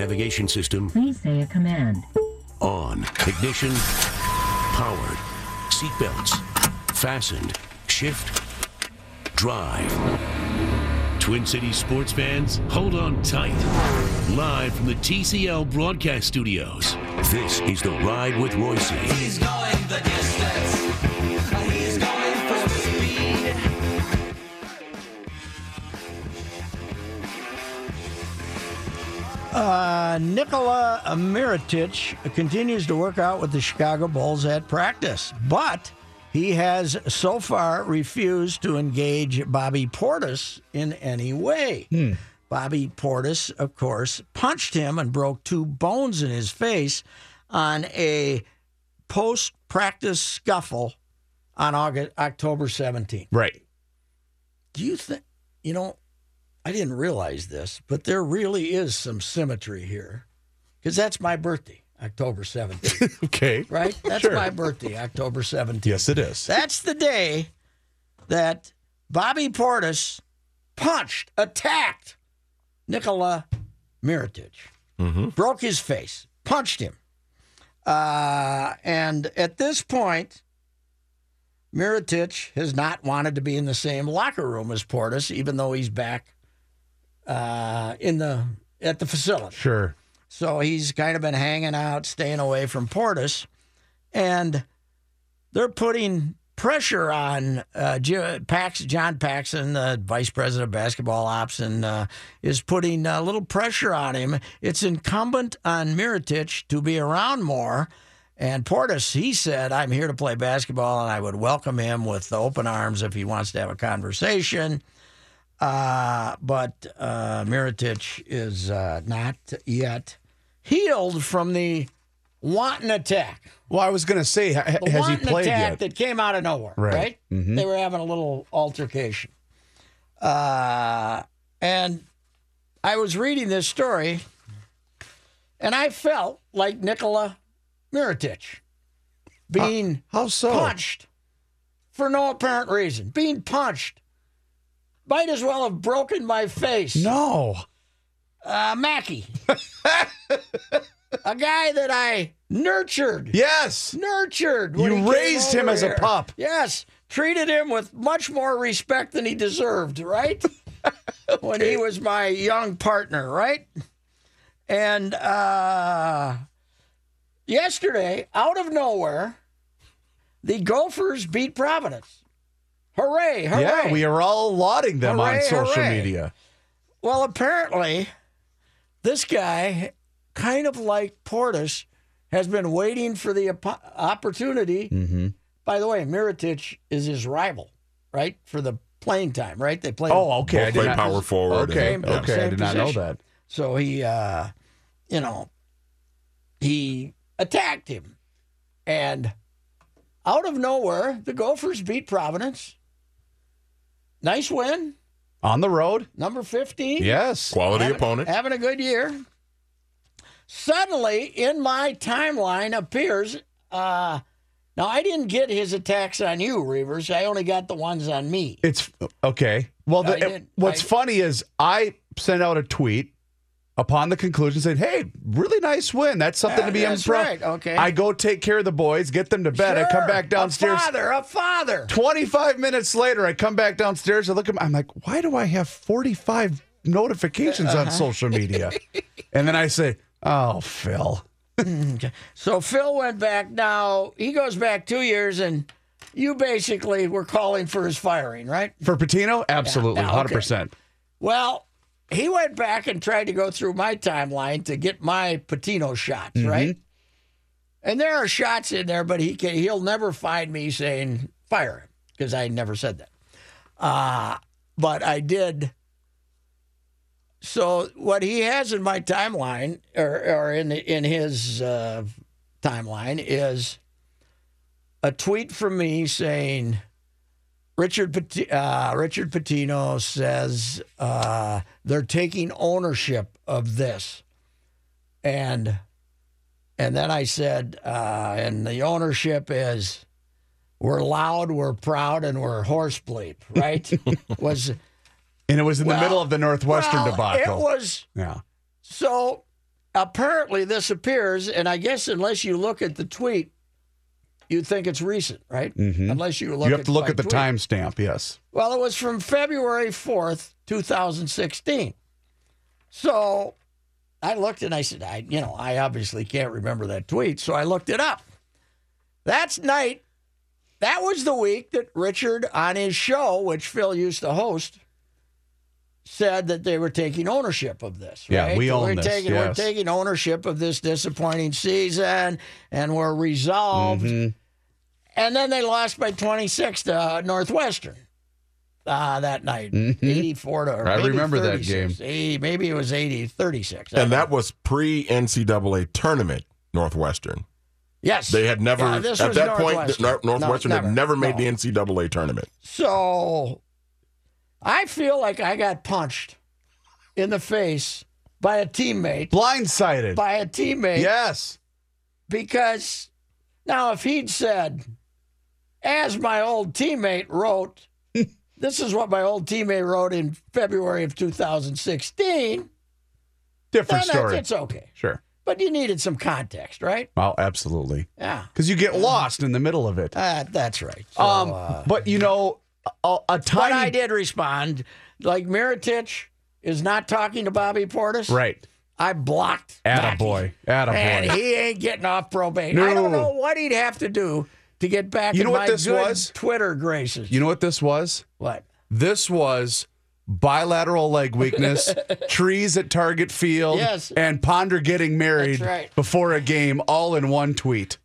Navigation system Please say a command. on. Ignition powered. Seatbelts fastened. Shift drive. Twin Cities sports fans, hold on tight. Live from the TCL broadcast studios. This is the Ride with Reusse. He's going the distance. Uh, Nikola Mirotic continues to work out with the Chicago Bulls at practice, but he has so far refused to engage Bobby Portis in any way. Bobby Portis, of course, punched him and broke two bones in his face on a post practice scuffle on August, October 17th. Right. Do you think, you know, I didn't realize this, but there really is some symmetry here because that's my birthday, October 17th, Okay. right? That's Sure. my birthday, October 17th. Yes, it is. That's the day that Bobby Portis punched, attacked Nikola Mirotic, broke his face, punched him. Uh, and at this point, Mirotic has not wanted to be in the same locker room as Portis, even though he's back uh, in the at the facility. Sure. So he's kind of been hanging out, staying away from Portis, and they're putting pressure on uh, Pax, John Paxson, the vice president of basketball ops, and uh, is putting a little pressure on him. It's incumbent on Mirotic to be around more. And Portis, he said, I'm here to play basketball, and I would welcome him with open arms if he wants to have a conversation. Uh, but uh, Mirotic is uh, not yet healed from the wanton attack. Well, I was going to say, ha- The has he played attack yet? that came out of nowhere, Right. right? Mhm. They were having a little altercation. Uh, and I was reading this story, and I felt like Nikola Mirotic being How so? punched for no apparent reason. Being punched. Might as well have broken my face. No. Uh, Mackey. a guy that I nurtured. Yes. Nurtured. You raised him as a pup. Yes. Treated him with much more respect than he deserved, right? When he was my young partner, right? And uh, yesterday, out of nowhere, the Gophers beat Providence. Hooray, hooray. Yeah, we are all lauding them on social hooray. media. Well, apparently, this guy, kind of like Portis, has been waiting for the op- opportunity. Mm-hmm. By the way, Mirotic is his rival, right? For the playing time, right? They play. Oh, okay. Both I play not- power forward. Okay, and- yeah. okay. I Same did not know that. So he, uh, you know, he attacked him. And out of nowhere, the Gophers beat Providence. Nice win. On the road? Number 15. Yes. Quality having, opponent. Having a good year. Suddenly, in my timeline appears. Uh, now, I didn't get his attacks on you, Reavers. I only got the ones on me. It's okay. Well, the, I did- what's I- funny is I sent out a tweet upon the conclusion saying, "Hey, really nice win. That's something to be impressed." right, okay. I go take care of the boys, get them to bed. I come back downstairs. A father, a father. 25 minutes later, I come back downstairs. I look at, my, I'm like, why do I have 45 notifications Uh-huh. on social media? and then I say, oh, Phil. So Phil went back. Now he goes back two years, and you basically were calling for his firing, right? For Pitino, absolutely, yeah, okay. 100%. Well, he went back and tried to go through my timeline to get my Pitino shots, right? And there are shots in there, but he can, he'll never find me saying fire him because I never said that. Uh, but I did so what he has in my timeline, or, or in in his uh, timeline, is a tweet from me saying. Richard uh, Richard Pitino says uh, they're taking ownership of this, and and then I said, uh, and the ownership is we're loud, we're proud, and we're horse bleep, right? was And it was in the middle of the Northwestern well, debacle. It was yeah. so apparently this appears, and I guess unless you look at the tweet, you'd think it's recent, right? Mm-hmm. Unless you look, You have at to look at the timestamp, yes. Well, it was from February 4th, 2016. So I looked and I said, I, you know, I obviously can't remember that tweet. So I looked it up. That's night. That was the week that Richard, on his show, which Phil used to host, said that they were taking ownership of this. Yeah, right? we own we're this, Taking, yes. We're taking ownership of this disappointing season, and we're resolved. Mm-hmm. And then they lost by 26 to uh, Northwestern uh, that night, 84 to. Or Mm-hmm. I maybe remember that game. Eh, Maybe it was 80, 36. I And don't that was pre NCAA tournament Northwestern. yes, They had never, Yeah, at that point, Northwestern. Nor- Northwestern No, had never made No. the NCAA tournament. So I feel like I got punched in the face by a teammate, Blindsided. by a teammate, yes. because now if he'd said, as my old teammate wrote, this is what my old teammate wrote in February of 2016, Different then story. it's okay. Sure. But you needed some context, right? Oh, absolutely. Yeah. Because you get lost in the middle of it. Uh, that's right. So, Um, uh, but you know, a, a but I did respond. Like Mirotic is not talking to Bobby Portis. right. I blocked. Attaboy. Mackey. And Attaboy. he ain't getting off probation. I don't know what he'd have to do to get back You in know what my this good was? Twitter graces. You know what this was? what? This was bilateral leg weakness, trees at Target Field, Yes. and Ponder getting married right. before a game, all in one tweet.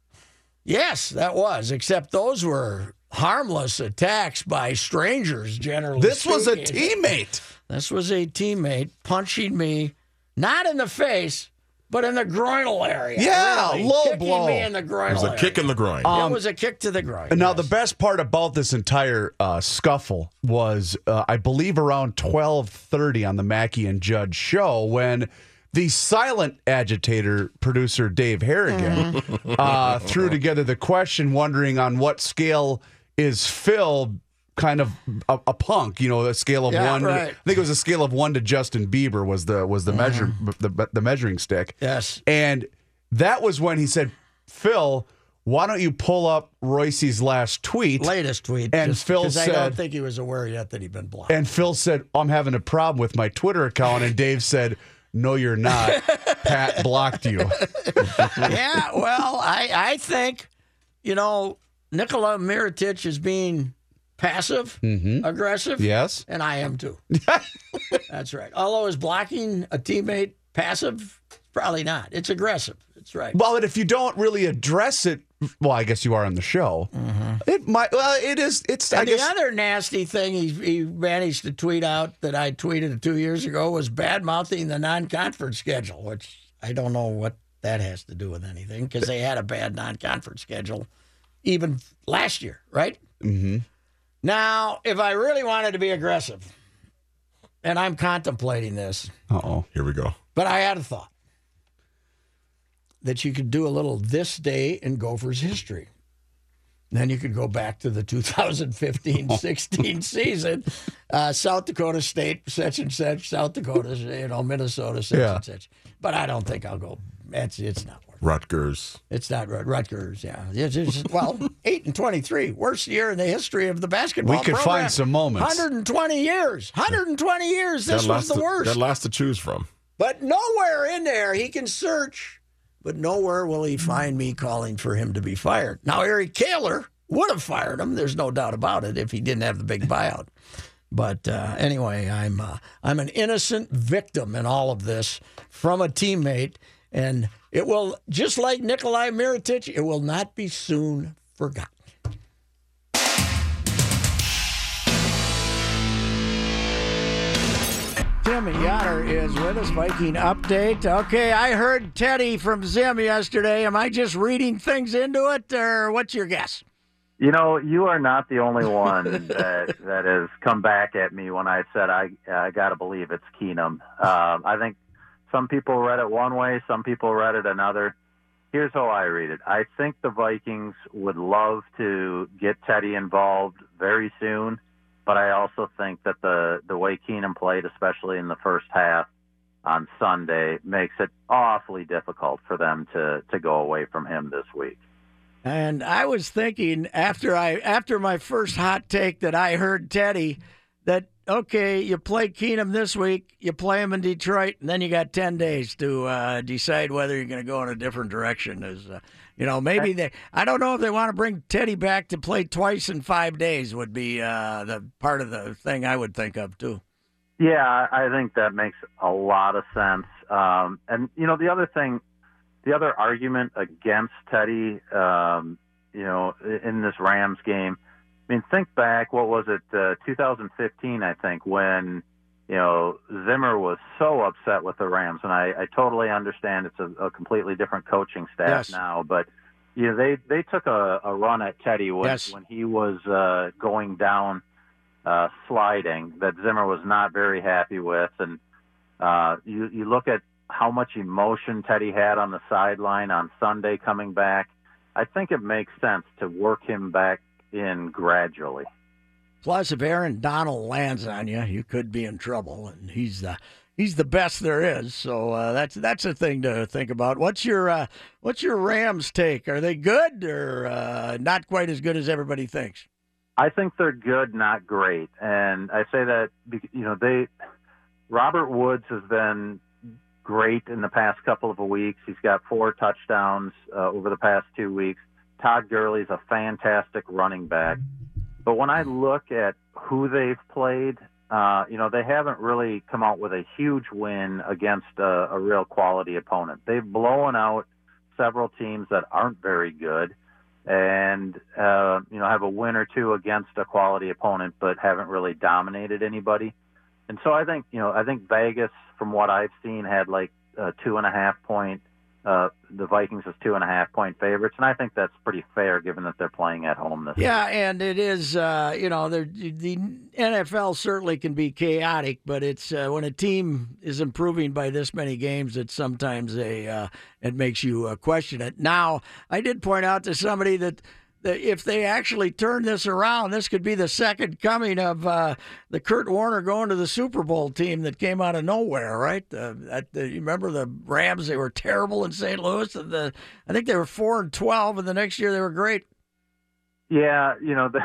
Yes, that was. Except those were harmless attacks by strangers. Generally, This was a teammate. This was a teammate punching me, not in the face, but in the groinal area. Yeah, really, low kicking blow. me in the groinal It was a area. kick in the groin. it was a kick to the groin. And now yes. the best part about this entire uh, scuffle was, uh, I believe, around twelve thirty on the Mackey and Judd show when the silent agitator producer Dave Harrigan Mm-hmm. uh, threw together the question, wondering on what scale is Phil kind of a, a punk? You know, a scale of Yeah, one. right. I think it was a scale of one to Justin Bieber was the was the measure mm-hmm. the, the measuring stick. Yes. And that was when he said, Phil, why don't you pull up Reusse's last tweet? latest tweet. And just Phil 'cause I don't think he was aware yet that he'd been blocked. And Phil said, I'm having a problem with my Twitter account. And Dave said, No, you're not. Pat blocked you. yeah, well, I, I think, you know, Nikola Mirotic is being passive, mm-hmm. aggressive. Yes. And I am too. That's right. Although is blocking a teammate passive? Probably not. It's aggressive. That's right. Well, but if you don't really address it, well, I guess you are on the show. Mm-hmm. It might, well, it is, it's, I And guess. the other nasty thing he, he managed to tweet out that I tweeted two years ago was bad mouthing the non conference schedule, which I don't know what that has to do with anything because they had a bad non conference schedule even last year, right? Mm-hmm. Now, if I really wanted to be aggressive, and I'm contemplating this, Uh-oh. Here we go. but I had a thought that you could do a little this day in Gophers history. Then you could go back to the 2015-16 season, uh, South Dakota State, such and such, South Dakota, you know, Minnesota, such Yeah. and such. But I don't think I'll go. It's it's not. Rutgers. It's not Rut- Rutgers. Yeah, it's, it's, well, eight and twenty-three, worst year in the history of the basketball. We could program. find some moments. 120 years. 120 years. This was the to- worst. Got lots to choose from. But nowhere in there he can search, but nowhere will he find me calling for him to be fired. Now, Eric Kaler would have fired him. There's no doubt about it if he didn't have the big buyout. But uh, anyway, I'm uh, I'm an innocent victim in all of this from a teammate, and it will just like Nikolai Mirotic, it will not be soon forgotten. Tim Yotter is with us, Viking Update. Okay, I heard Teddy from Zim yesterday. Am I just reading things into it, or what's your guess? You know, you are not the only one that that has come back at me when I said I I got to believe it's Keenum. Um, I think some people read it one way, some people read it another. Here's how I read it. I think the Vikings would love to get Teddy involved very soon, but I also think that the the way Keenum played, especially in the first half on Sunday, makes it awfully difficult for them to to go away from him this week. And I was thinking after I after my first hot take that I heard Teddy that okay, you play Keenum this week, you play him in Detroit, and then you got ten days to uh, decide whether you're going to go in a different direction. Is uh, you know maybe they I don't know if they want to bring Teddy back to play twice in five days would be uh, the part of the thing I would think of too. Yeah, I think that makes a lot of sense. Um, and you know, the other thing, the other argument against Teddy, um, you know, in this Rams game. I mean, think back. What was it? Uh, 2015, I think, when you know Zimmer was so upset with the Rams, and I, I totally understand it's a, a completely different coaching staff Yes. now, but. You know, they they took a, a run at Teddy when Yes. when he was uh, going down uh, sliding that Zimmer was not very happy with, and uh, you you look at how much emotion Teddy had on the sideline on Sunday coming back. I think it makes sense to work him back in gradually. Plus, if Aaron Donald lands on you, you could be in trouble, and he's the he's the best there is. So uh, that's that's a thing to think about. What's your uh, what's your Rams take? Are they good or uh, not quite as good as everybody thinks? I think they're good, not great, and I say that because, you know they Robert Woods has been great in the past couple of weeks. He's got four touchdowns uh, over the past two weeks. Todd Gurley's a fantastic running back. But when I look at who they've played, uh, you know, they haven't really come out with a huge win against a, a real quality opponent. They've blown out several teams that aren't very good and, uh, you know, have a win or two against a quality opponent, but haven't really dominated anybody. And so I think, you know, I think Vegas, from what I've seen, had like uh, two and a half point. Uh, the Vikings as two and a half point favorites, and I think that's pretty fair given that they're playing at home this. Year. Yeah, and it is. Uh, you know, the NFL certainly can be chaotic, but it's uh, when a team is improving by this many games, it's sometimes a uh, it makes you uh, question it. Now, I did point out to somebody that. If they actually turn this around, this could be the second coming of uh, the Kurt Warner going to the Super Bowl team that came out of nowhere, right? Uh, at the, you remember the Rams? They were terrible in St. Louis, and the I think they were four and twelve, and the next year they were great. Yeah, you know, the,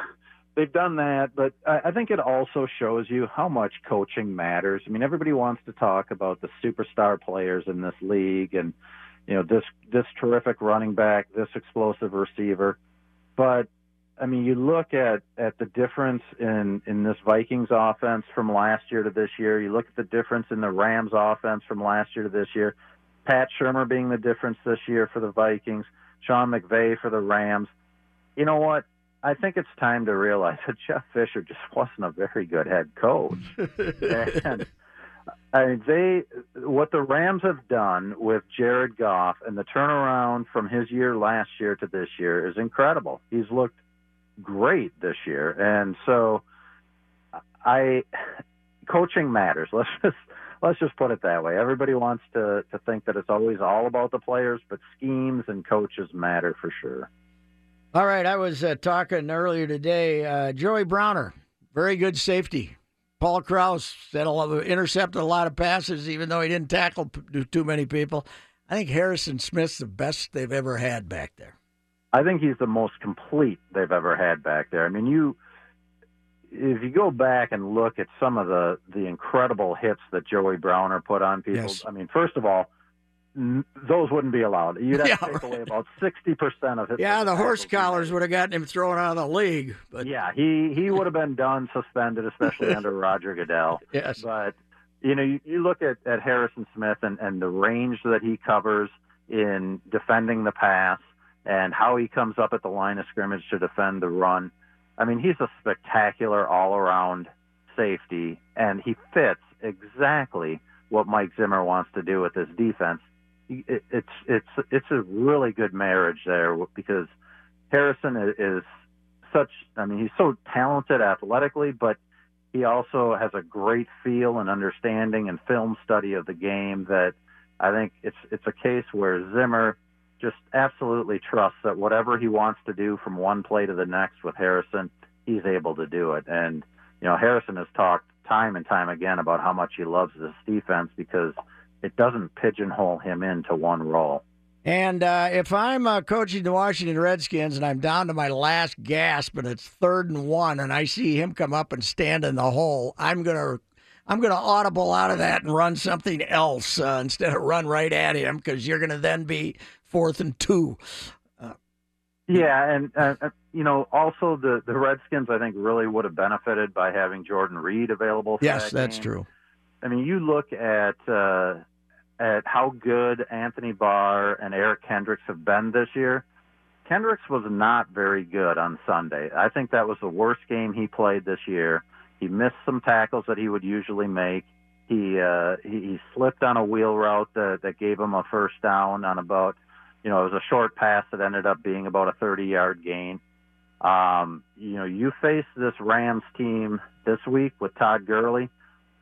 they've done that, but I, I think it also shows you how much coaching matters. I mean, everybody wants to talk about the superstar players in this league and you know this this terrific running back, this explosive receiver, but I mean, you look at at the difference in in this Vikings offense from last year to this year. You look at the difference in the Rams offense from last year to this year. Pat Shurmur being the difference this year for the Vikings, Sean McVay for the Rams. You know what? I think it's time to realize that Jeff Fisher just wasn't a very good head coach. and I mean, they what the Rams have done with Jared Goff and the turnaround from his year last year to this year is incredible. He's looked great this year, and so I coaching matters. Let's just let's just put it that way. Everybody wants to to think that it's always all about the players, but schemes and coaches matter for sure. All right, I was uh, talking earlier today. Uh, Joey Browner, very good safety. Paul Krause had a lot, intercepted a lot of passes, even though he didn't tackle too many people. I think Harrison Smith's the best they've ever had back there. I think he's the most complete they've ever had back there. I mean, you if you go back and look at some of the the incredible hits that Joey Browner put on people, Yes. I mean, first of all, those wouldn't be allowed. You'd have Yeah, to take right. away about sixty percent of his. Yeah, the horse collars would have gotten him thrown out of the league. But Yeah, he he would have been done suspended, especially under Roger Goodell. yes, But you know, you, you look at, at Harrison Smith and, and the range that he covers in defending the pass and how he comes up at the line of scrimmage to defend the run. I mean, he's a spectacular all around safety and he fits exactly what Mike Zimmer wants to do with this defense. It, it's it's it's a really good marriage there because Harrison is, is such. I mean, he's so talented athletically, but he also has a great feel and understanding and film study of the game that I think it's it's a case where Zimmer just absolutely trusts that whatever he wants to do from one play to the next with Harrison, he's able to do it. And you know, Harrison has talked time and time again about how much he loves this defense because it doesn't pigeonhole him into one role. And uh, if I'm uh, coaching the Washington Redskins and I'm down to my last gasp and it's third and one, and I see him come up and stand in the hole, I'm gonna I'm gonna audible out of that and run something else uh, instead of run right at him because you're gonna then be fourth and two. Yeah, and uh, uh, you know, also the the Redskins, I think, really would have benefited by having Jordan Reed available. For Yes, that that's game. true. I mean, you look at uh, at how good Anthony Barr and Eric Kendricks have been this year. Kendricks was not very good on Sunday. I think that was the worst game he played this year. He missed some tackles that he would usually make. He uh, he, he slipped on a wheel route that, that gave him a first down on about, you know, it was a short pass that ended up being about a 30 yard gain. Um, you know, you face this Rams team this week with Todd Gurley,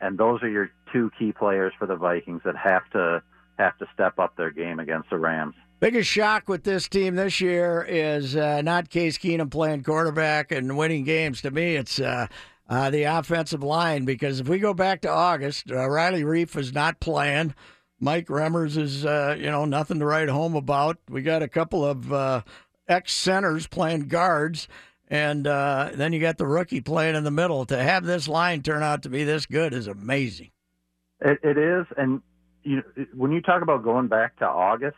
and those are your two key players for the Vikings that have to have to step up their game against the Rams. Biggest shock with this team this year is uh, not Case Keenum playing quarterback and winning games. To me, it's uh, uh, the offensive line because if we go back to August, uh, Riley Reiff is not playing. Mike Remmers is, uh, you know, nothing to write home about. We got a couple of uh, ex centers playing guards, and uh, then you got the rookie playing in the middle. To have this line turn out to be this good is amazing. It, it is, and you, when you talk about going back to August,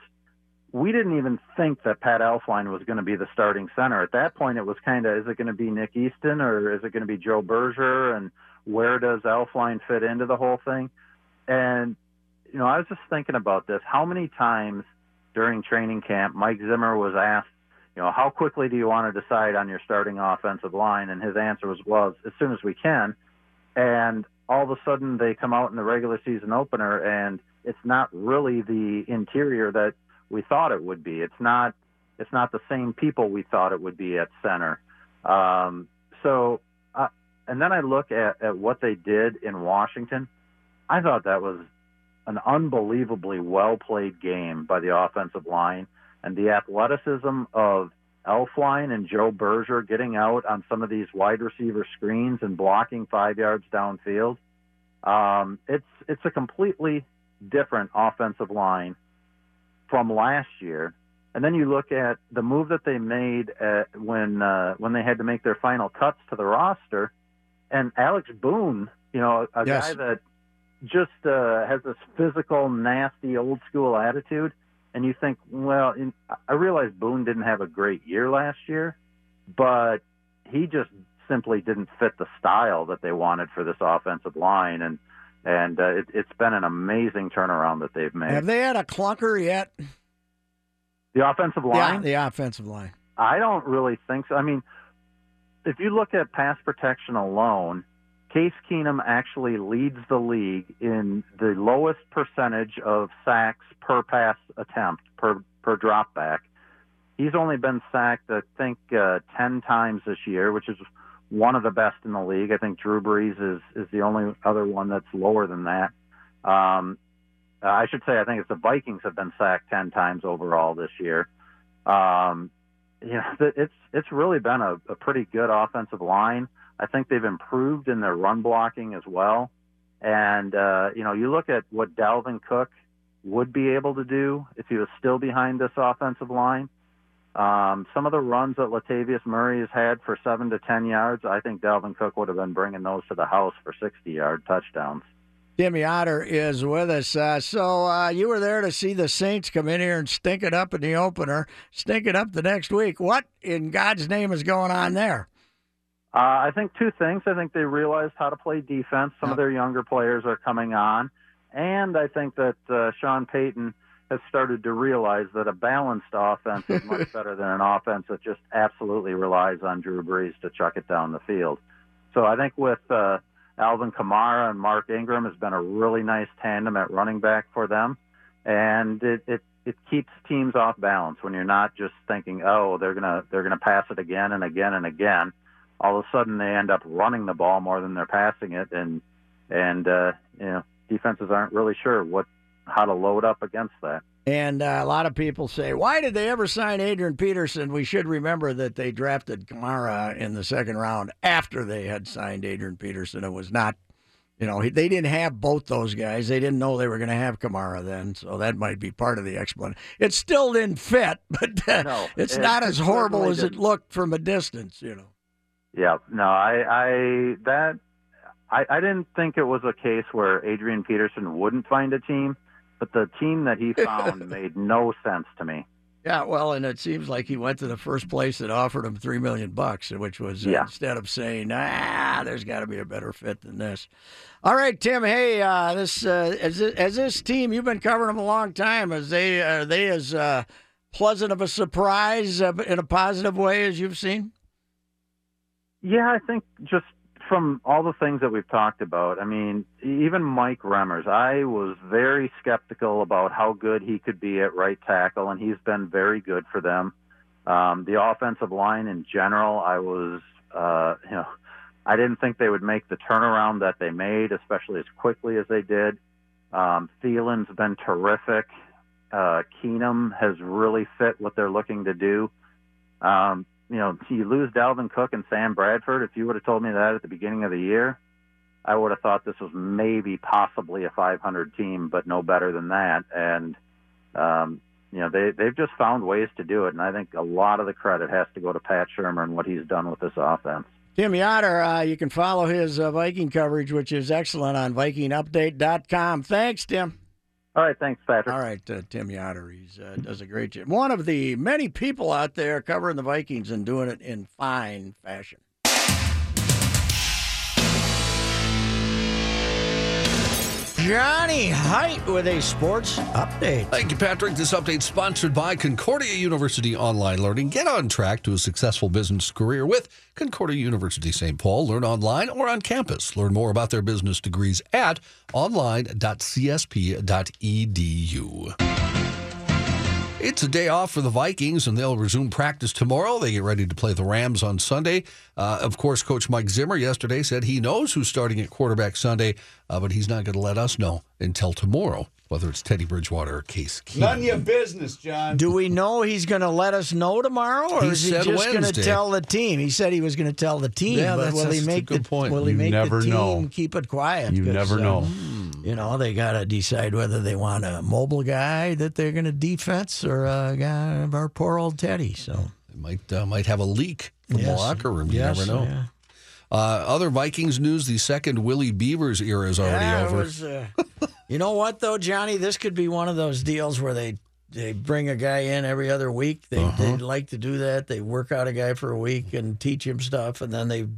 we didn't even think that Pat Elflein was going to be the starting center. At that point, it was kind of, is it going to be Nick Easton or is it going to be Joe Berger? And where does Elflein fit into the whole thing? And, you know, I was just thinking about this. How many times during training camp, Mike Zimmer was asked, you know, how quickly do you want to decide on your starting offensive line? And his answer was, well, as soon as we can. And all of a sudden they come out in the regular season opener and it's not really the interior that we thought it would be. It's not it's not the same people we thought it would be at center. Um, so, uh, and then I look at, at what they did in Washington. I thought that was an unbelievably well played game by the offensive line and the athleticism of Elflein and Joe Berger getting out on some of these wide receiver screens and blocking five yards downfield. Um, it's it's a completely different offensive line from last year. And then you look at the move that they made at, when uh, when they had to make their final cuts to the roster, and Alex Boone, you know, a Yes. guy that just uh, has this physical, nasty, old school attitude. And you think, well, in, I realize Boone didn't have a great year last year, but he just simply didn't fit the style that they wanted for this offensive line, and and uh, it, it's been an amazing turnaround that they've made. Have they had a clunker yet? the offensive line, Yeah, the offensive line. I don't really think so. I mean, if you look at pass protection alone, Case Keenum actually leads the league in the lowest percentage of sacks per pass attempt per per drop back. He's only been sacked, I think, uh, ten times this year, which is one of the best in the league. I think Drew Brees is is the only other one that's lower than that. Um, I should say, I think it's the Vikings have been sacked ten times overall this year. Um, you know, it's it's really been a, a pretty good offensive line. I think they've improved in their run blocking as well. And uh, you know, you look at what Dalvin Cook would be able to do if he was still behind this offensive line. Um, some of the runs that Latavius Murray has had for seven to ten yards, I think Dalvin Cook would have been bringing those to the house for sixty-yard touchdowns. Tim Yotter is with us. Uh, so uh, you were there to see the Saints come in here and stink it up in the opener, stink it up the next week. What in God's name is going on there? Uh, I think two things. I think they realized how to play defense. Some Yep. of their younger players are coming on, and I think that uh, Sean Payton has started to realize that a balanced offense is much better than an offense that just absolutely relies on Drew Brees to chuck it down the field. So I think with uh, Alvin Kamara and Mark Ingram has been a really nice tandem at running back for them, and it it, it keeps teams off balance when you're not just thinking, oh, they're gonna they're gonna pass it again and again and again. All of a sudden, they end up running the ball more than they're passing it, and and uh, you know defenses aren't really sure what how to load up against that. And uh, a lot of people say, why did they ever sign Adrian Peterson? We should remember that they drafted Kamara in the second round after they had signed Adrian Peterson. It was not, you know, they didn't have both those guys. They didn't know they were going to have Kamara then, so that might be part of the explanation. It still didn't fit, but uh, No, it's it- not it as horrible as it didn't. looked from a distance, you know. Yeah, no, I, I that I, I didn't think it was a case where Adrian Peterson wouldn't find a team, but the team that he found made no sense to me. Yeah, well, and it seems like he went to the first place that offered him three million bucks, which was uh, instead of saying, "Ah, there's got to be a better fit than this." All right, Tim. Hey, uh, this uh, as this, as this team, you've been covering them a long time. As they are they as uh, pleasant of a surprise uh, in a positive way as you've seen? Yeah, I think just from all the things that we've talked about, I mean, even Mike Remmers, I was very skeptical about how good he could be at right tackle, and he's been very good for them. Um, the offensive line in general, I was, uh, you know, I didn't think they would make the turnaround that they made, especially as quickly as they did. Um, Thielen's been terrific. Uh, Keenum has really fit what they're looking to do. Um, you know, you lose Dalvin Cook and Sam Bradford. If you would have told me that at the beginning of the year, I would have thought this was maybe possibly a 500 team, but no better than that. And um, you know, they they've just found ways to do it, and I think a lot of the credit has to go to Pat Shurmur and what he's done with this offense. Tim Yotter, uh, you can follow his uh, Viking coverage, which is excellent on VikingUpdate.com. Thanks, Tim. All right, thanks, Patrick. All right, uh, Tim Yotter, he uh, does a great job. One of the many people out there covering the Vikings and doing it in fine fashion. Johnny Heidt with a sports update. Thank you, Patrick. This update sponsored by Concordia University Online Learning. Get on track to a successful business career with Concordia University St. Paul. Learn online or on campus. Learn more about their business degrees at online.csp.edu. It's a day off for the Vikings, and they'll resume practice tomorrow. They get ready to play the Rams on Sunday. Uh, of course, Coach Mike Zimmer yesterday said he knows who's starting at quarterback Sunday, uh, but he's not going to let us know until tomorrow whether it's Teddy Bridgewater or Case Keenum. None of your business, John. Do we know he's going to let us know tomorrow, or He is he just going to tell the team? He said he was going to tell the team, Yeah, but that's- will he that's a make good the point. will he You make never the team know. keep it quiet? You 'Cause, never uh, know. You know, they got to decide whether they want a mobile guy that they're going to defense or a guy, of our poor old Teddy. So They might uh, might have a leak from the locker room. You Yes, never know. yeah. Uh, other Vikings news: the second Willie Beavers era is already Yeah, over. was, uh, you know what though, Johnny? This could be one of those deals where they they bring a guy in every other week. They Uh-huh. they like to do that. They work out a guy for a week and teach him stuff, and then they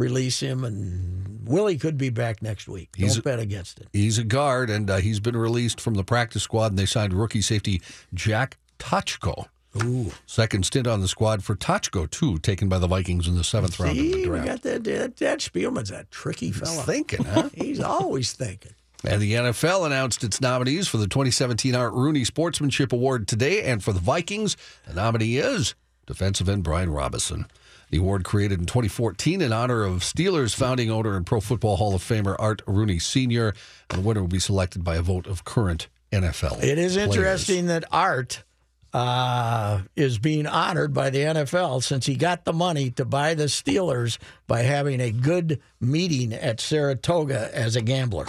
release him. And Willie could be back next week. He's- Don't bet against it. He's a guard, and uh, he's been released from the practice squad. And they signed rookie safety Jack Tocho. Ooh, Second stint on the squad for Tocho, too, taken by the Vikings in the seventh round of see, the draft. got that. That, that Spielman's a tricky fella. Thinking, huh? He's always thinking. And the NFL announced its nominees for the 2017 Art Rooney Sportsmanship Award today. And for the Vikings, the nominee is defensive end Brian Robison. The award created in 2014 in honor of Steelers founding owner and Pro Football Hall of Famer Art Rooney Sr. And the winner will be selected by a vote of current NFL. It is players. interesting that Art uh, is being honored by the NFL since he got the money to buy the Steelers by having a good meeting at Saratoga as a gambler.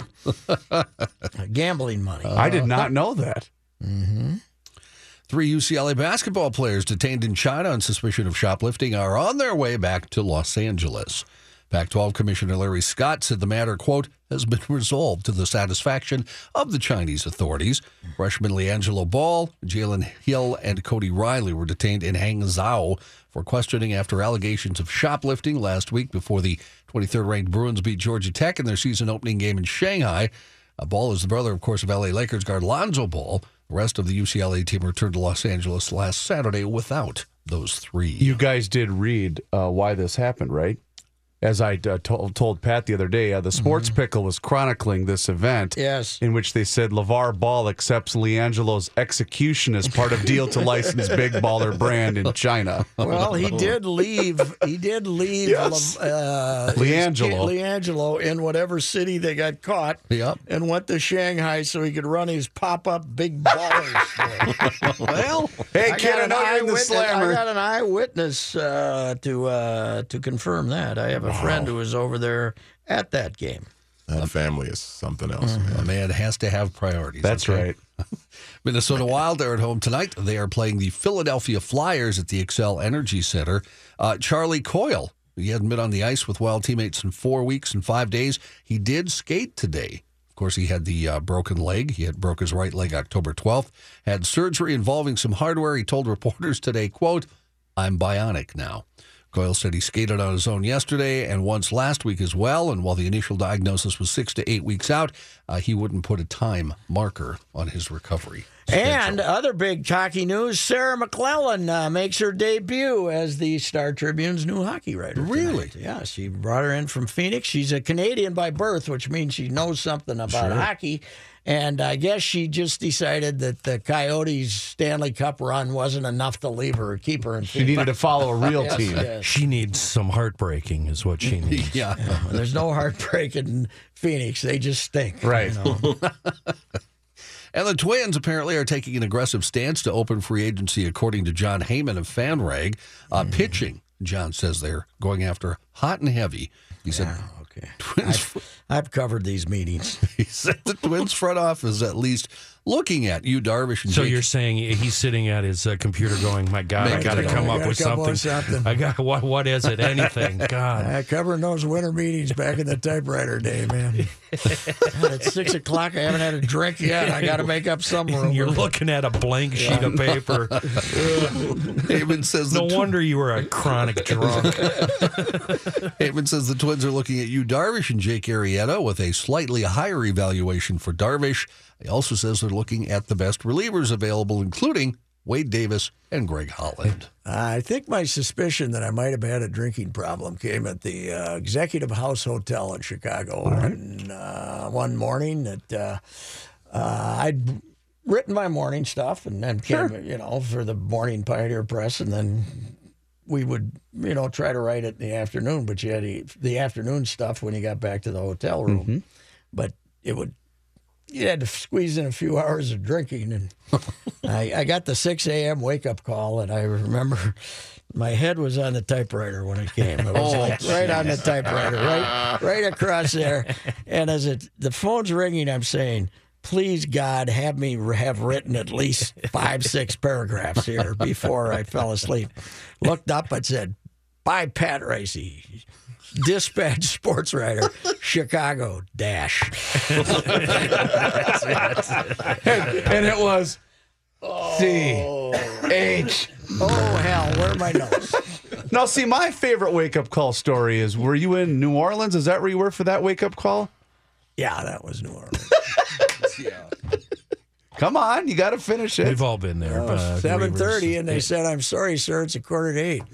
Gambling money. I did not know that. Three UCLA basketball players detained in China on suspicion of shoplifting are on their way back to Los Angeles. Pac 12 Commissioner Larry Scott said the matter, quote, has been resolved to the satisfaction of the Chinese authorities. Freshman LiAngelo Ball, Jalen Hill, and Cody Riley were detained in Hangzhou for questioning after allegations of shoplifting last week before the 23rd ranked Bruins beat Georgia Tech in their season opening game in Shanghai. Uh, Ball is the brother, of course, of LA Lakers guard Lonzo Ball. The rest of the UCLA team returned to Los Angeles last Saturday without those three. You guys did read uh, why this happened, right? As I uh, told, told Pat the other day, uh, the Sports Pickle was chronicling this event. Yes. In which they said LeVar Ball accepts LiAngelo's execution as part of deal to license Big Baller brand in China. Well, he did leave. He did leave Yes. uh, LiAngelo. LiAngelo in whatever city they got caught. Yep. And went to Shanghai so he could run his pop-up big Baller store. Well, Hey, I kid, got I an know you're in the eyewitness- slammer. I got an eyewitness uh, to uh, to confirm that. I have a friend who was over there at that game. That family is something else, man. a man has to have priorities. That's okay? right. Minnesota Wild are at home tonight. They are playing the Philadelphia Flyers at the Xcel Energy Center. Uh, Charlie Coyle, he hasn't been on the ice with Wild teammates in four weeks and five days. He did skate today. Of course, he had the uh, broken leg. He had broke his right leg October 12th. Had surgery involving some hardware. He told reporters today, "quote I'm bionic now." Coyle said he skated on his own yesterday and once last week as well. And while the initial diagnosis was six to eight weeks out, uh, he wouldn't put a time marker on his recovery. And other big hockey news: Sarah McLellan uh, makes her debut as the Star Tribune's new hockey writer. tonight. Really? Yeah, she brought her in from Phoenix. She's a Canadian by birth, which means she knows something about hockey. And I guess she just decided that the Coyotes' Stanley Cup run wasn't enough to leave her, or keep her in. She needed to follow a real Yes, team. yes. She needs some heartbreaking, is what she needs. Yeah. Uh, there's no heartbreak in Phoenix. They just stink. Right. you know. And the Twins apparently are taking an aggressive stance to open free agency, according to Jon Heyman of FanRag. Uh, hmm. Pitching, John says they're going after hot and heavy. He said, ah, Okay. Twins, I've covered these meetings. the Twins front office at least looking at Yu Darvish and So Jake. you're saying he's sitting at his uh, computer going, "My God, I Make got to come up. up with come something. something. I got what? What is it? Anything? God, I covered those winter meetings back in the typewriter day, man. God, it's six o'clock. I haven't had a drink yet. I got to make up some rumor. you're looking at a blank sheet of paper. Heyman says No Tw- wonder you were a chronic drunk. Heyman says the Twins are looking at Yu Darvish, and Jake Arrieta with a slightly higher evaluation for Darvish. He also says they're looking at the best relievers available, including Wade Davis and Greg Holland. I think my suspicion that I might have had a drinking problem came at the uh, Executive House Hotel in Chicago one, uh, one morning. That uh, uh, I'd written my morning stuff and then came, you know, for the morning Pioneer Press, and then we would, you know, try to write it in the afternoon. But you had the, the afternoon stuff when you got back to the hotel room. But it would you had to squeeze in a few hours of drinking, and I, I got the 6 a.m. wake up call, and I remember my head was on the typewriter when it came. It was oh, like right on the typewriter, right, right across there. And as it the phone's ringing, I'm saying. Please God, have me have written at least five, six paragraphs here before I fell asleep. Looked up and said, "Bye, Pat Reusse, Dispatch sports writer, Chicago dash." and it was C oh. H. Oh hell, where are my notes? Now, see, my favorite wake up call story is were you in New Orleans? Is that where you were for that wake up call? Yeah, that was New Orleans. Come on, you got to finish it. We've all been there. uh, Seven thirty, and they said, "I'm sorry, sir, it's a quarter to eight.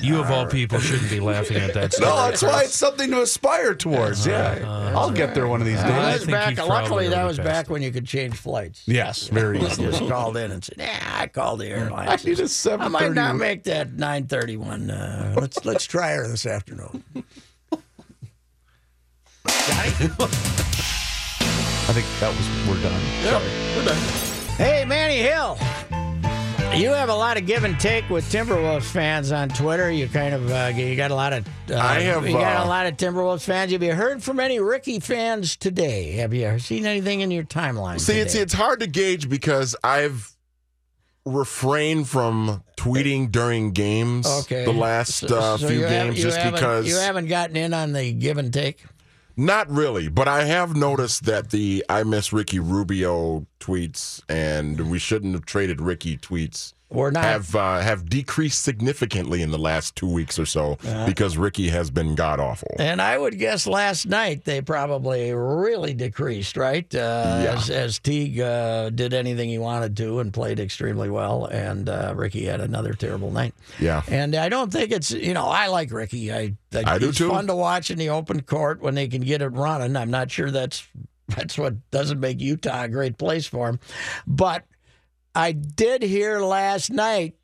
You of all people shouldn't be laughing at that. Story. No, that's why it's something to aspire towards. Yeah, I'll get there one of these I That days. was back. Luckily, that was back when you could change flights. Yes, very I easy. just called in and said, "Yeah, I called the airline. I need a seven. I might not make that nine thirty one. Uh, let's let's try her this afternoon." I think that was we're done. sorry we're done Hey, Manny Hill. You have a lot of give and take with Timberwolves fans on Twitter. You kind of uh, you got a lot of uh, I have, you got uh, a lot of Timberwolves fans. Have you heard from any Ricky fans today? Have you seen anything in your timeline? See, it's today? it's hard to gauge because I've refrained from tweeting during games okay. the last So- uh, so few haven't- games just because you haven't gotten in on the give and take. Not really, but I have noticed that the I miss Ricky Rubio tweets and we shouldn't have traded Ricky tweets We're not. have uh, have decreased significantly in the last two weeks or so because Ricky has been god awful. And I would guess last night they probably really decreased, right? Uh, Yeah. As, as Teague uh, did anything he wanted to and played extremely well, and uh, Ricky had another terrible night. Yeah. And I don't think it's you know I like Ricky. I, I, I do it's too. fun to watch in the open court when they can get it running. I'm not sure that's that's what doesn't make Utah a great place for him, but I did hear last night.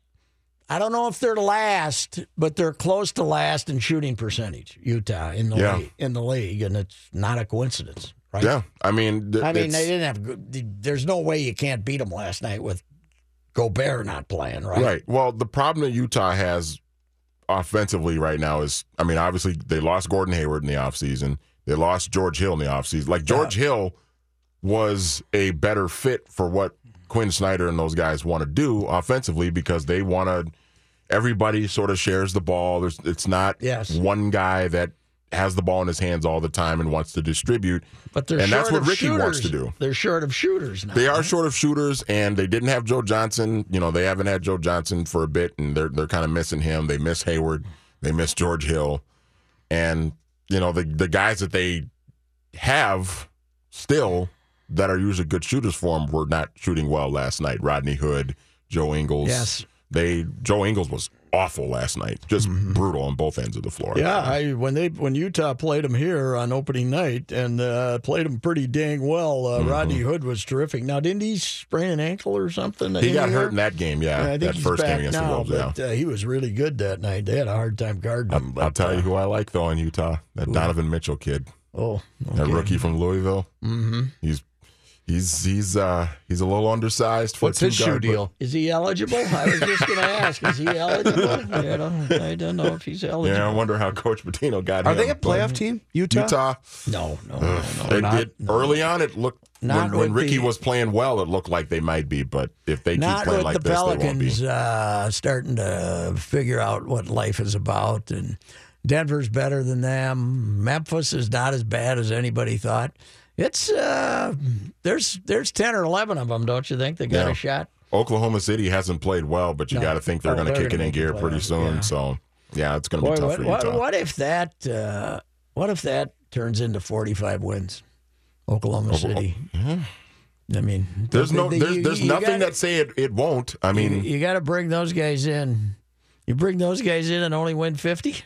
I don't know if they're last, but they're close to last in shooting percentage. Utah in the Yeah. league, in the league, and it's not a coincidence, right? Yeah, I mean, th- I mean, they didn't have. good- There's no way you can't beat them last night with Gobert not playing, right? Right. Well, the problem that Utah has offensively right now is, I mean, obviously they lost Gordon Hayward in the offseason. They lost George Hill in the offseason. Like George Hill was a better fit for what Quin Snyder and those guys want to do offensively because they want to. Everybody sort of shares the ball. There's, it's not Yes. one guy that has the ball in his hands all the time and wants to distribute. But they're and short that's what Ricky shooters. wants to do. They're short of shooters now. They are short of shooters, and they didn't have Joe Johnson. You know, they haven't had Joe Johnson for a bit, and they're they're kind of missing him. They miss Hayward, they miss George Hill, and you know the the guys that they have still that are usually good shooters for them were not shooting well last night. Rodney Hood, Joe Ingles. Yes. they Joe Ingles was awful last night, just brutal on both ends of the floor. Yeah, I, when they when Utah played them here on opening night and uh, played them pretty dang well, uh, Rodney Hood was terrific. Now, didn't he sprain an ankle or something? he got hurt in that game. Yeah, I think that first game against now, the Wolves. but Yeah. uh, he was really good that night. They had a hard time guarding him. But, I'll tell you uh, who I like though in Utah. That Donovan Mitchell kid. Oh, that rookie from Louisville. Mm-hmm. He's he's he's uh he's a little undersized for What's a his shoe two-guard, but deal? Is he eligible? I was just going to ask. Is he eligible? I don't, I don't know if he's eligible. Yeah, I wonder how Coach Pitino got Are him. Are they a but playoff team? Utah. Utah. No, no, no, no. They not? did early on. It looked Not when, when Ricky the- was playing well, it looked like they might be. But if they keep playing like the this, they won't be. Uh, starting to figure out what life is about, and Denver's better than them. Memphis is not as bad as anybody thought. It's uh, there's there's ten or eleven of them, don't you think? That got Yeah. a shot. Oklahoma City hasn't played well, but you No. got to think they're Oh, going to kick it in gear pretty soon. yeah. So yeah, it's going to be tough what, for Utah. what if that uh, what if that turns into forty five wins? Oklahoma City. I mean, There's no, the- there's, you- there's you nothing gotta- that say it, it won't. I You, mean, you got to bring those guys in. You bring those guys in and only win 50,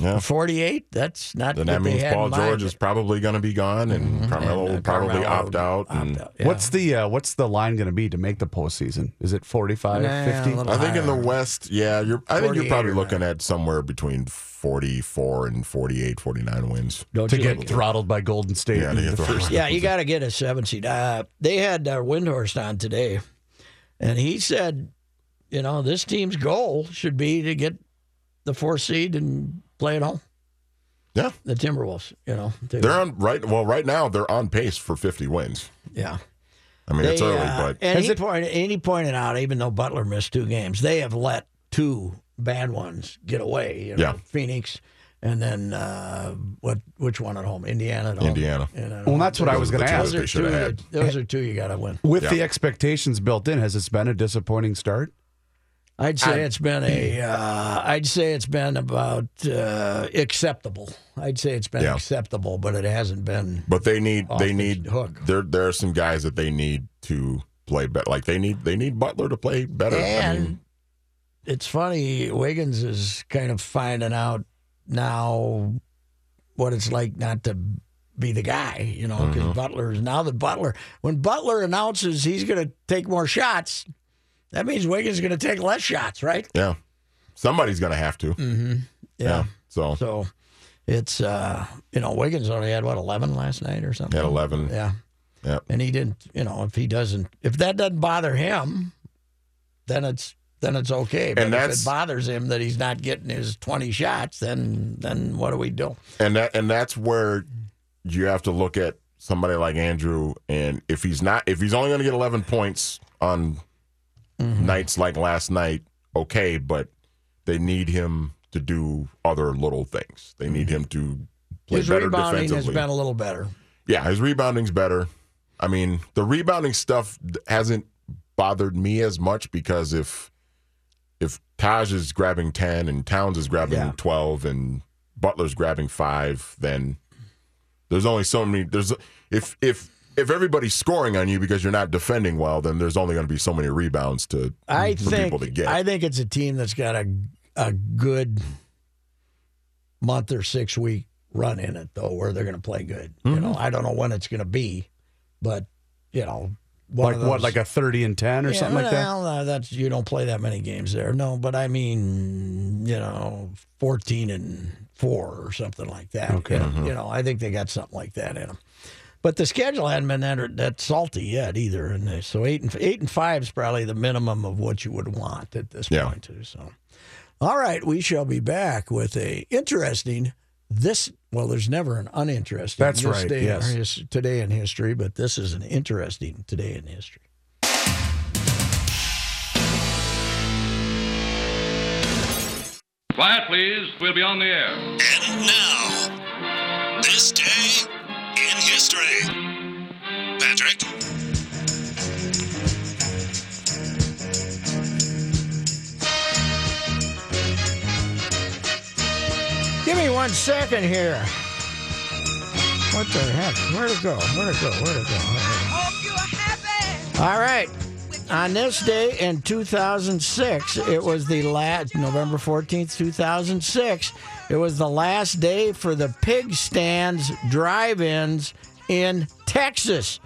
yeah. 48. That's not Then what that they means had Paul in mind. George is probably going to be gone, and Carmelo And, uh, will probably Carmelo opt out. opt and out, yeah. What's the uh, what's the line going to be to make the postseason? Is it 45, Nah, 50? a little I think in the. West, yeah, you're. I think you're probably looking at somewhere between 44 and 48, 49 wins. Don't to get think? throttled by Golden State. Yeah, in the first- Yeah, you got to get a seven seed. Uh, they had uh, Windhorst on today, and he said, you know, this team's goal should be to get the fourth seed and play at home. Yeah, The Timberwolves, you know, they- they're on right. Well, right now they're on pace for 50 wins. yeah. I mean, it's early, uh, but and Has he, it- pointed, and he pointed out, even though Butler missed two games, they have let two bad ones get away. You know, Yeah. Phoenix, and then uh, what? Which one at home? Indiana. At home. Indiana. And at Well, that's what I was going to ask. Those are two. had. Those are two you got to win. With Yeah. the expectations built in, has this been a disappointing start? I'd say it's been a. Uh, I'd say it's been about uh, acceptable. I'd say it's been Yeah. acceptable, but it hasn't been. but they need Off they need hook. there there are some guys that they need to play better. Like they need they need Butler to play better. I And mean, it's funny, Wiggins is kind of finding out now what it's like not to be the guy, you know, because Butler is now the Butler, when Butler announces he's going to take more shots, that means Wiggins is going to take less shots, right? yeah, somebody's gonna have to. Mm-hmm. Yeah. So So it's, uh, you know, Wiggins only had, what, 11 last night or something? at 11. Yeah. Yep. And he didn't, you know, if he doesn't, if that doesn't bother him, then it's then it's okay. But And if it bothers him that he's not getting his twenty shots, then then what do we do? and that and that's where you have to look at somebody like Andrew and if he's not if he's only going to get 11 points on Mm-hmm. nights like last night okay but they need him to do other little things they need him to play his better rebounding has been a little better. yeah his rebounding's better i mean the rebounding stuff hasn't bothered me as much because if if Taj is grabbing ten and Towns is grabbing Yeah. twelve and Butler's grabbing five, then there's only so many. There's if if if everybody's scoring on you because you're not defending well, then there's only going to be so many rebounds to I for think people to get. I think it's a team that's got a a good month or six week run in it though, where they're going to play good. You Mm-hmm. know, I don't know when it's going to be, but you know, one Like of what, like a 30 and 10 or Yeah, something like that? well, uh, that's you don't play that many games there. No, but I mean, you know, fourteen and four or something like that. Okay. You know, Mm-hmm. you know, I think they got something like that in them. But the schedule hadn't been that, that salty yet either, and so eight and eight and five is probably the minimum of what you would want at this Yeah. point. Too, so, all right, we shall be back with a interesting this. Well, there's never an uninteresting. That's this right, Day yes. our his- today in history, but this is an interesting today in history. Quiet, please. We'll be on the air. And now, this day in history. Patrick? Give me one second here. What the heck? Where'd it go? Where'd it go? Where'd it go? All right. On this day in 2006, it was the last, November 14th, 2006, it was the last day for the pig stands drive ins in Texas.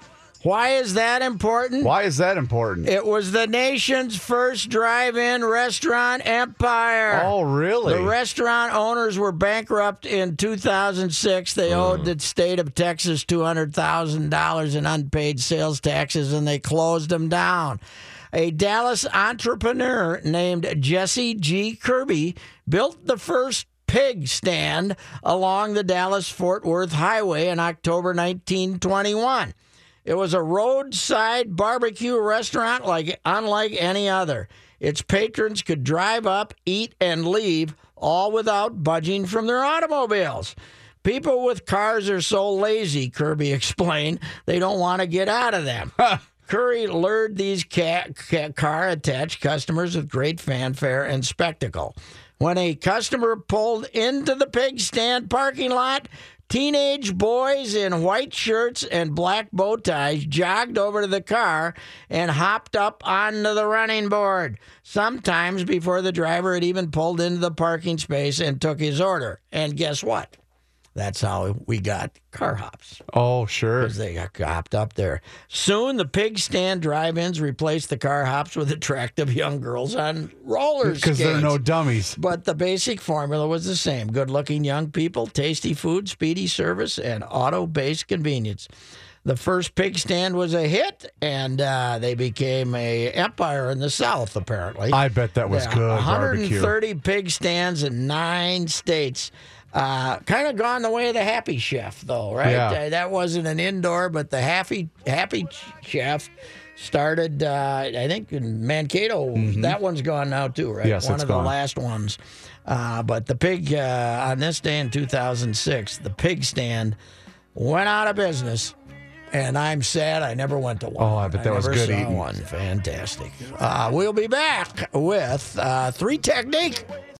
Why is that important? Why is that important? It was the nation's first drive in restaurant empire. oh, really? The restaurant owners were bankrupt in 2006. They mm. owed the state of Texas $200,000 in unpaid sales taxes and they closed them down. A Dallas entrepreneur named Jessie G. Kirby built the first pig stand along the Dallas Fort Worth Highway in October 1921. It was a roadside barbecue restaurant like unlike any other. Its patrons could drive up, eat, and leave, all without budging from their automobiles. People with cars are so lazy, Kirby explained, they don't want to get out of them. Curry lured these ca- ca- car attached customers with great fanfare and spectacle. When a customer pulled into the pig stand parking lot, teenage boys in white shirts and black bow ties jogged over to the car and hopped up onto the running board, sometimes before the driver had even pulled into the parking space and took his order. And guess what? That's how we got car hops oh, sure. because they got hopped up there. Soon, the pig stand drive-ins replaced the car hops with attractive young girls on roller skates. Because there are no dummies. But the basic formula was the same: good-looking young people, tasty food, speedy service, and auto-based convenience. The first pig stand was a hit, and uh, they became a empire in the South. Apparently, I bet that was yeah, good barbecue. 130 pig stands in nine states. Uh, kind of gone the way of the Happy Chef, though, right? Yeah. Uh, that wasn't an indoor, but the Happy Happy Chef started, uh, I think, in Mankato. That one's gone now too, right? Mm-hmm. Yes, one of gone. the last ones. Uh, but the pig uh, on this day in 2006, the pig stand went out of business. And I'm sad I never went to one. Oh, I bet that was never good eating. One fantastic. Uh, we'll be back with uh, three technique